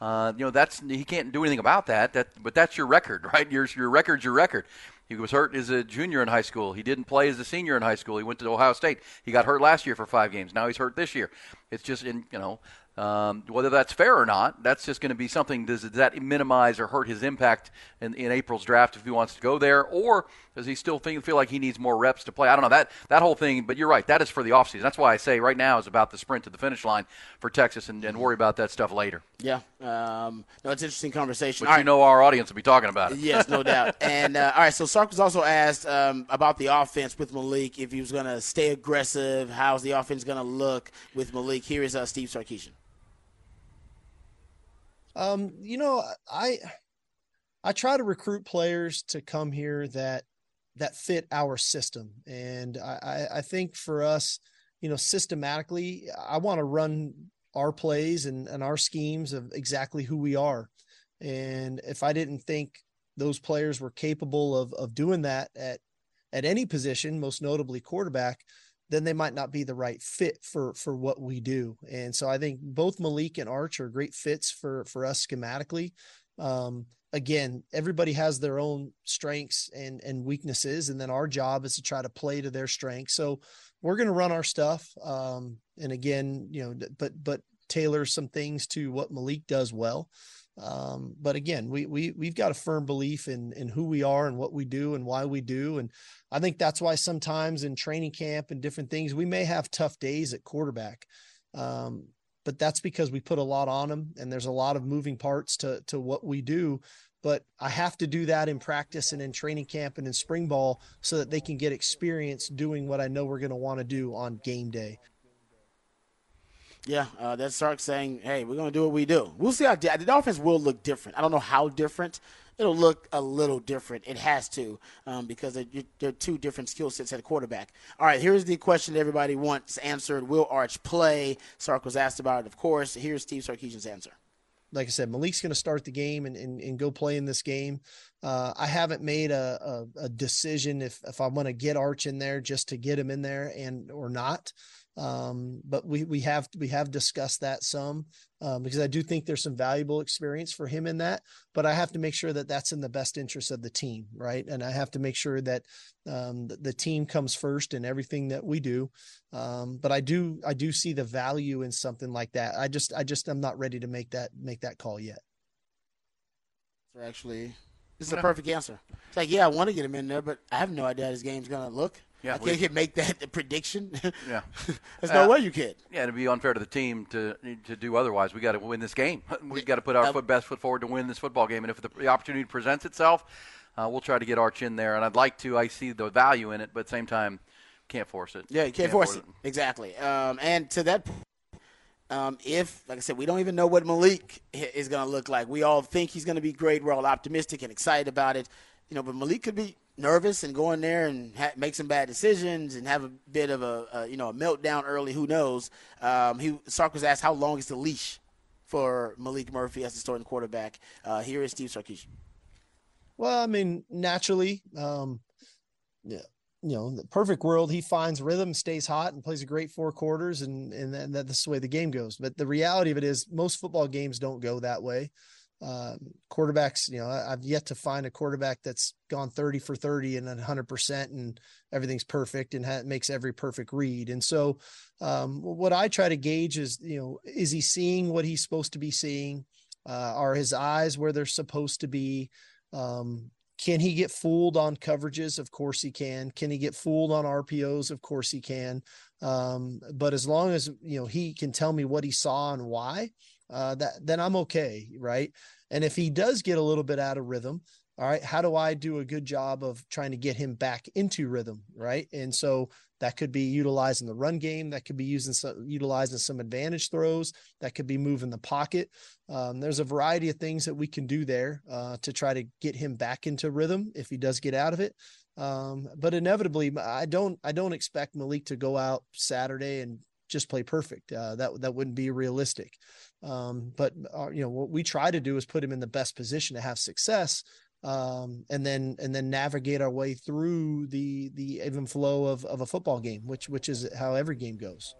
Uh, you know, that's he can't do anything about that. That, but that's your record, right? Your your record's your record. He was hurt as a junior in high school. He didn't play as a senior in high school. He went to Ohio State. He got hurt last year for five games. Now he's hurt this year. It's just in you know um, whether that's fair or not, that's just going to be something. Does, does, that minimize or hurt his impact in, in, April's draft if he wants to go there, or does he still think, feel like he needs more reps to play? I don't know that that whole thing. But you're right. That is for the offseason. That's why I say right now is about the sprint to the finish line for Texas, and, and worry about that stuff later. Yeah, um, no, it's an interesting conversation. But all you right. know, our audience will be talking about it. Yes, no doubt. And uh, all right, so Sark was also asked um, about the offense with Maalik. If he was going to stay aggressive, how's the offense going to look with Maalik? Here is uh, Steve Sarkisian. Um, you know, I I try to recruit players to come here that that fit our system, and I I think for us, you know, systematically, I want to run our plays and, and our schemes of exactly who we are. And if I didn't think those players were capable of of doing that at at any position, most notably quarterback, then they might not be the right fit for for what we do. And so I think both Maalik and Arch are great fits for for us schematically. Um, again, everybody has their own strengths and and weaknesses, and then our job is to try to play to their strengths. So we're going to run our stuff, um, and again, you know, but but tailor some things to what Maalik does well. Um, but again, we we we've got a firm belief in in who we are and what we do and why we do, and I think that's why sometimes in training camp and different things we may have tough days at quarterback. Um, but that's because we put a lot on them and there's a lot of moving parts to to what we do but I have to do that in practice and in training camp and in spring ball so that they can get experience doing what I know we're going to want to do on game day. Yeah, uh, that's Sark saying, "Hey, we're going to do what we do. We'll see how the offense will look different. I don't know how different. It'll look a little different. It has to um, because they're, they're, two different skill sets at quarterback. All right, here's the question everybody wants answered. Will Arch play? Sark was asked about it, of course. Here's Steve Sarkisian's answer like I said, Maalik's going to start the game and, and, and, go play in this game. Uh, I haven't made a, a, a, decision if, if I'm going to get Arch in there just to get him in there and or not. Um, but we we have we have discussed that some um, because I do think there's some valuable experience for him in that. But I have to make sure that that's in the best interest of the team, right? And I have to make sure that um, the, the, team comes first in everything that we do. Um, but I do I do see the value in something like that. I just I just I'm not ready to make that make that call yet. So actually, this is a perfect answer. It's like, yeah, I want to get him in there, but I have no idea how this game's going to look. Yeah, I can't we, make that prediction. Yeah, there's no uh, way you can. Yeah, it'd be unfair to the team to to do otherwise. We got to win this game. We've got to put our uh, foot best foot forward to win this football game. And if the, the opportunity presents itself, uh, we'll try to get Arch in there. And I'd like to. I see the value in it, but at the same time, can't force it. Yeah, you can't, can't force, force, it. it. Exactly. Um, and to that um, if, like I said, we don't even know what Maalik is going to look like. We all think he's going to be great. We're all optimistic and excited about it. You know, but Maalik could be nervous and go in there and ha- make some bad decisions and have a bit of a, a you know a meltdown early. Who knows? Um, he Sark was asked how long is the leash for Maalik Murphy as the starting quarterback. Uh, here is Steve Sarkisian. Well, I mean, naturally, um, yeah, you know, the perfect world, he finds rhythm, stays hot, and plays a great four quarters, and and then that's the way the game goes. But the reality of it is, most football games don't go that way um, quarterbacks, you know, I've yet to find a quarterback that's gone 30 for 30 and 100% and everything's perfect and ha- makes every perfect read. And so, um, what I try to gauge is, you know, is he seeing what he's supposed to be seeing? Uh, are his eyes where they're supposed to be? Um, can he get fooled on coverages? Of course he can. Can he get fooled on RPOs? Of course he can. Um, but as long as you know he can tell me what he saw and why, uh, that then I'm okay, right? And if he does get a little bit out of rhythm, all right, how do I do a good job of trying to get him back into rhythm, right? And so that could be utilizing the run game, that could be using some, utilizing some advantage throws, that could be moving the pocket. Um, there's a variety of things that we can do there uh, to try to get him back into rhythm if he does get out of it. Um, but inevitably, I don't I don't expect Maalik to go out Saturday and just play perfect. Uh, that that wouldn't be realistic. Um, but uh, you know what we try to do is put him in the best position to have success, um, and then and then navigate our way through the the even flow of, of a football game, which which is how every game goes.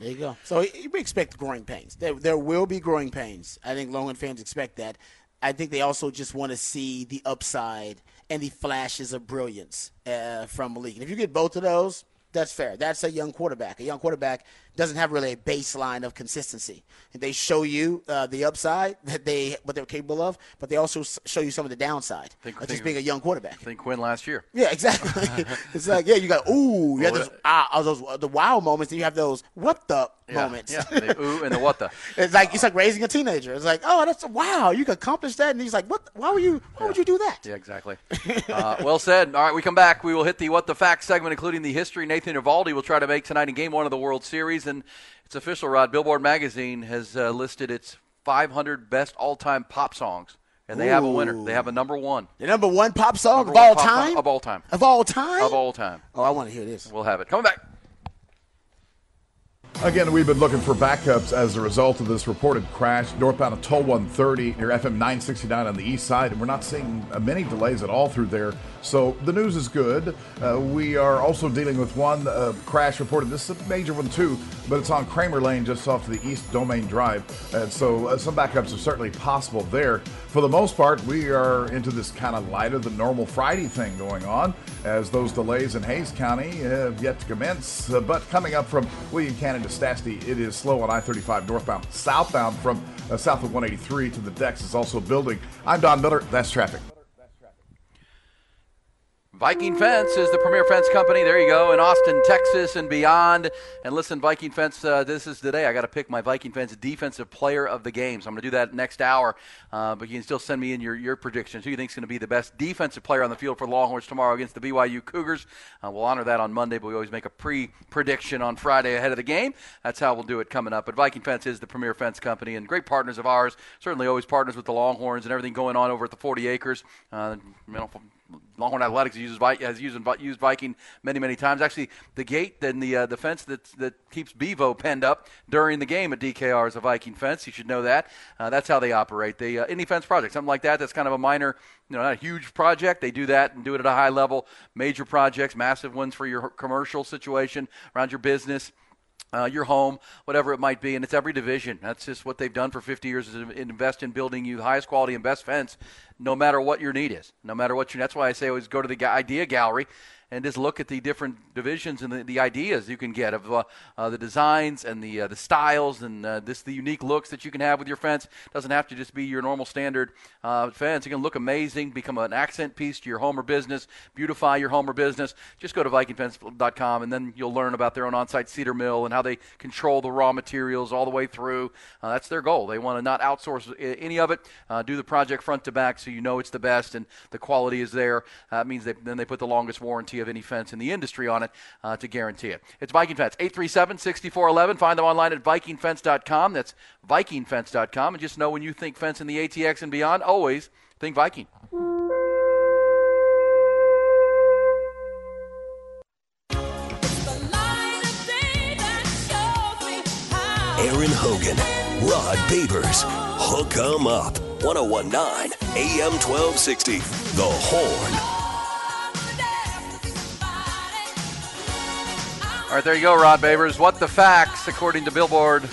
There you go. So we expect growing pains. There, there will be growing pains. I think Longhorn fans expect that. I think they also just want to see the upside and the flashes of brilliance uh, from Maalik. And if you get both of those, that's fair. That's a young quarterback. A young quarterback doesn't have really a baseline of consistency. And they show you uh, the upside that they what they're capable of, but they also show you some of the downside think, of just being a young quarterback. Think Quinn last year. Yeah, exactly. it's like yeah, you got ooh, you have those ah, those the wow moments, and you have those what the yeah, moments. Yeah, the ooh and the what the. it's like it's like raising a teenager. It's like oh, that's wow, you can accomplish that, and he's like, what? Why were you? Why yeah. would you do that? Yeah, exactly. uh, well said. All right, we come back. We will hit the what the facts segment, including the history. Nathan Eovaldi will try to make tonight in Game One of the World Series and it's official, Rod. Billboard magazine has uh, listed its 500 best all-time pop songs, and they Ooh. have a winner. They have a number one. The number one pop song number of all time. Song of all time. Of all time. Of all time. Oh, I want to hear this. We'll have it. Coming back. Again, we've been looking for backups as a result of this reported crash northbound of Toll 130 near FM 969 on the east side, and we're not seeing uh, many delays at all through there. So the news is good. Uh, we are also dealing with one uh, crash reported. This is a major one too, but it's on Kramer Lane just off to the East Domain Drive, and so uh, some backups are certainly possible there. For the most part, we are into this kind of lighter than normal Friday thing going on, as those delays in Hays County have yet to commence. Uh, but coming up from William Cannon to Stassney, it is slow on I-35 northbound. Southbound from uh, south of 183 to the decks is also building. I'm Don Miller. That's traffic. Viking Fence is the premier fence company. There you go in Austin, Texas, and beyond. And listen, Viking Fence, uh, this is today. I got to pick my Viking Fence defensive player of the game. So I'm going to do that next hour. Uh, but you can still send me in your, your predictions. Who you think is going to be the best defensive player on the field for the Longhorns tomorrow against the BYU Cougars? Uh, we'll honor that on Monday, but we always make a pre prediction on Friday ahead of the game. That's how we'll do it coming up. But Viking Fence is the premier fence company and great partners of ours. Certainly always partners with the Longhorns and everything going on over at the 40 acres. Uh, you know, Longhorn Athletics uses has used used Viking many many times. Actually, the gate and the uh, the fence that that keeps Bevo penned up during the game at DKR is a Viking fence. You should know that. Uh, that's how they operate. They uh, any fence project, something like that. That's kind of a minor, you know, not a huge project. They do that and do it at a high level. Major projects, massive ones for your commercial situation around your business uh, your home, whatever it might be, and it's every division. That's just what they've done for 50 years is invest in building you the highest quality and best fence, no matter what your need is, no matter what you. That's why I say always go to the idea gallery and just look at the different divisions and the, the ideas you can get of uh, uh, the designs and the uh, the styles and uh, this the unique looks that you can have with your fence. Doesn't have to just be your normal standard uh, fence. It can look amazing, become an accent piece to your home or business, beautify your home or business. Just go to VikingFence.com and then you'll learn about their own on-site cedar mill and how they control the raw materials all the way through. That's their goal. They want to not outsource any of it. do the project front to back so you know it's the best and the quality is there. that means they, then they put the longest warranty of any fence in the industry on it uh, to guarantee it. It's Viking Fence, 837 6411. Find them online at VikingFence.com. That's VikingFence.com. And just know when you think fence in the ATX and beyond, always think Viking. Aaron Hogan, Rod Babers, Hook 'em Up, 1019 AM 1260, The Horn. All right, there you go, Rod Babers. What the facts, according to Billboard,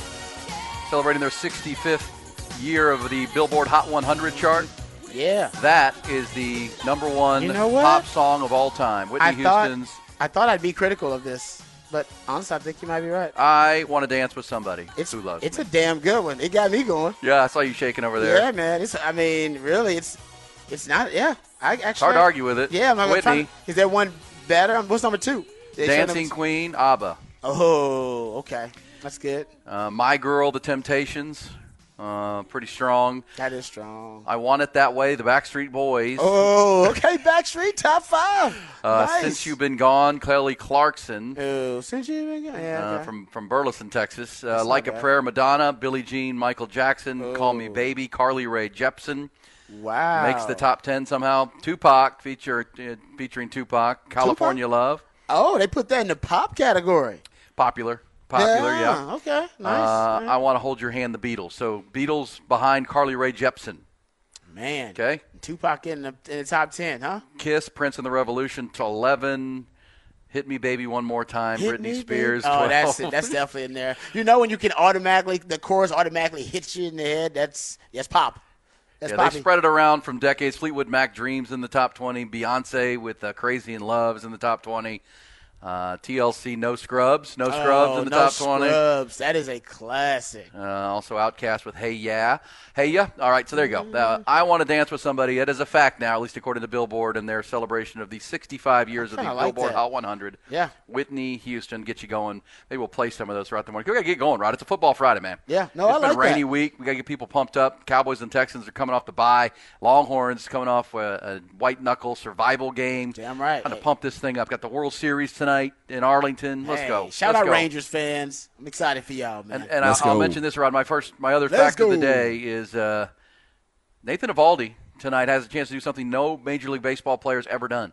celebrating their 65th year of the Billboard Hot 100 chart. Yeah. That is the number one you know pop song of all time. Whitney I Houston's. Thought, I thought I'd be critical of this, but honestly, I think you might be right. I want to dance with somebody it's, who loves It's me. a damn good one. It got me going. Yeah, I saw you shaking over there. Yeah, man. It's. I mean, really, it's. It's not. Yeah, I actually. It's hard to argue with it. Yeah, I'm not Whitney. Trying, is there one better? What's number two? Dancing Queen, ABBA. Oh, okay. That's good. Uh, My Girl, The Temptations. Uh, pretty strong. That is strong. I Want It That Way, The Backstreet Boys. Oh, okay. Backstreet, top five. Uh, nice. Since You've Been Gone, Kelly Clarkson. Oh, Since You've Been Gone. Yeah, uh, okay. from, from Burleson, Texas. Uh, like a. Prayer, Madonna, Billie Jean, Michael Jackson, Call Me Oh. Baby, Carly Rae Jepsen. Wow. Makes the top 10 somehow. Tupac, feature, uh, featuring Tupac, California Love. Oh, they put that in the pop category. Popular. Popular, yeah. Okay. Nice. Uh. I want to hold your hand, the Beatles. So Beatles behind Carly Rae Jepsen. Man. Okay. Tupac in the, in the top 10, huh? Kiss, Prince and the Revolution to 11. Hit Me Baby One More Time, Hit Britney Spears. Oh, 12. that's it. That's definitely in there. You know when you can automatically, the chorus automatically hits you in the head? That's, that's pop. That's yeah, they spread it around from decades. Fleetwood Mac Dreams in the top 20. Beyonce with uh, Crazy in Love is in the top 20. Uh, TLC No Scrubs. No Scrubs oh, in the no top 20. Scrubs. That is a classic. Uh, also OutKast with Hey Ya. Hey Ya. All right, so there you go. Uh, I Want to Dance with Somebody. It is a fact now, at least according to Billboard and their celebration of the 65 years of the like Billboard that. Hot 100. Yeah. Whitney Houston, get you going. Maybe we'll play some of those throughout the morning. We got to get going, Rod. It's a football Friday, man. Yeah, no, it's I been like a rainy that. week. We got to get people pumped up. Cowboys and Texans are coming off the bye. Longhorns coming off a, a white knuckle survival game. Damn right. Trying to pump this thing up. Got the World Series tonight in Arlington. Let's Hey, go. Shout Let's out go. Rangers fans. I'm excited for y'all, man. And, and I'll, I'll mention this, Rod. My first, my other Let's fact of the day is uh, Nathan Eovaldi tonight has a chance to do something no Major League Baseball player's ever done,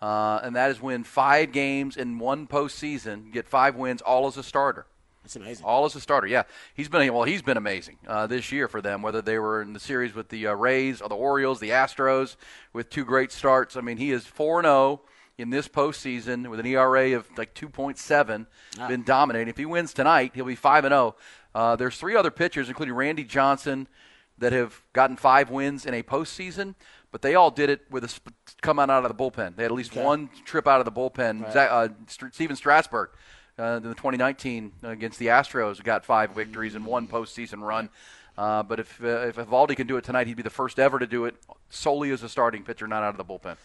uh, and that is win five games in one postseason, get five wins, all as a starter. That's amazing. All as a starter, yeah. He's been well. He's been amazing uh, this year for them. Whether they were in the series with the uh, Rays or the Orioles, the Astros, with two great starts. I mean, he is four and zero in this postseason with an ERA of like two point seven. Ah. Been dominating. If he wins tonight, he'll be five and zero. Uh, there's three other pitchers, including Randy Johnson, that have gotten five wins in a postseason. But they all did it with a sp- coming out of the bullpen. They had at least Okay. one trip out of the bullpen. Right. Zach, uh, St- Stephen Strasburg Uh, in the 2019 against the Astros, got five victories and one postseason run. Uh, but if uh, if Eovaldi can do it tonight, he'd be the first ever to do it solely as a starting pitcher, not out of the bullpen.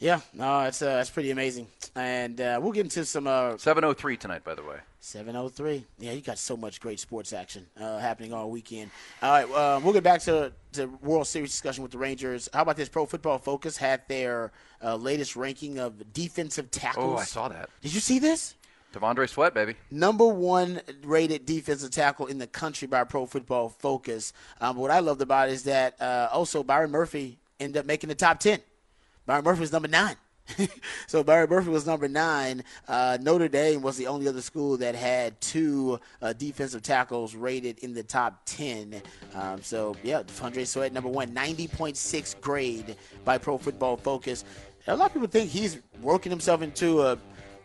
Yeah, no, it's uh, that's pretty amazing, and uh, we'll get into some. Uh, 7:03 tonight, by the way. 7:03. Yeah, you got so much great sports action uh, happening all weekend. All right, uh, we'll get back to the World Series discussion with the Rangers. How about this? Pro Football Focus had their uh, latest ranking of defensive tackles. Oh, I saw that. Did you see this? T'Vondre Sweat, baby. Number one rated defensive tackle in the country by Pro Football Focus. Um, what I loved about it is that uh, also Byron Murphy ended up making the top 10. Byron Murphy was number nine. so Byron Murphy was number nine. Uh, Notre Dame was the only other school that had two uh, defensive tackles rated in the top 10. Um, so, yeah, T'Vondre Sweat, number one, 90.6 grade by Pro Football Focus. A lot of people think he's working himself into a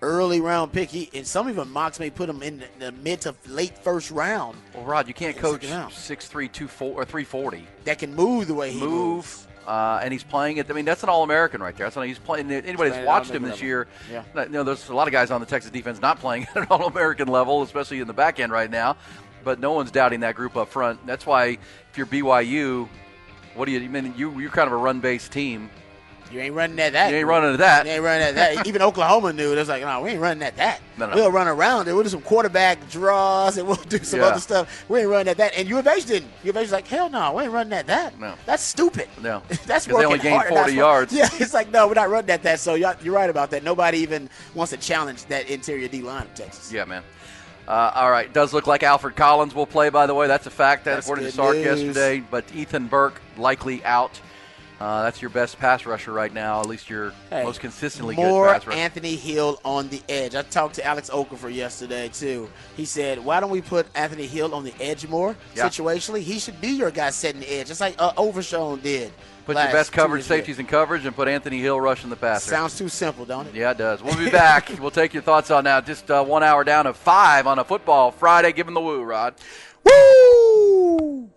early round pick. He, and some even mocks may put him in the mid to late first round. Well, Rod, you can't coach 6'3", 240, or 340. That can move the way he Move. moves. Uh, and he's playing it. I mean, that's an All-American right there. That's not, he's playing. Anybody that's watched him this year, level. you know, there's a lot of guys on the Texas defense not playing at an All-American level, especially in the back end right now. But no one's doubting that group up front. That's why if you're BYU, what do you? I mean, you you're kind of a run-based team. You ain't running at that. You ain't running at that. You ain't running at that. Even Oklahoma knew it. It was like, no, we ain't running at that. No, no. We'll run around it. We'll do some quarterback draws and we'll do some Yeah. other stuff. We ain't running at that. And U of H didn't. U of H was like, hell no, we ain't running at that. No. That's stupid. No, That's working they only gained hard, 40 that's yards. Yeah, it's like, no, we're not running at that. So y'all- you're right about that. Nobody even wants to challenge that interior D line of Texas. Yeah, man. Uh, all right, does look like Alfred Collins will play. By the way, that's a fact. That That's according to Sark news. yesterday. But Ethan Burke likely out. Uh, that's your best pass rusher right now. At least your Hey, most consistently more good pass rusher. Anthony Hill on the edge. I talked to Alex Okafor yesterday too. He said, "Why don't we put Anthony Hill on the edge more Yeah. situationally? He should be your guy setting the edge, just like uh, Overshown did. Put your best coverage safeties in coverage and put Anthony Hill rushing the passer. Sounds too simple, don't it? Yeah, it does. We'll be back. we'll take your thoughts on that. Just uh, one hour down of five on a football Friday. Give 'em the woo, Rod. Woo!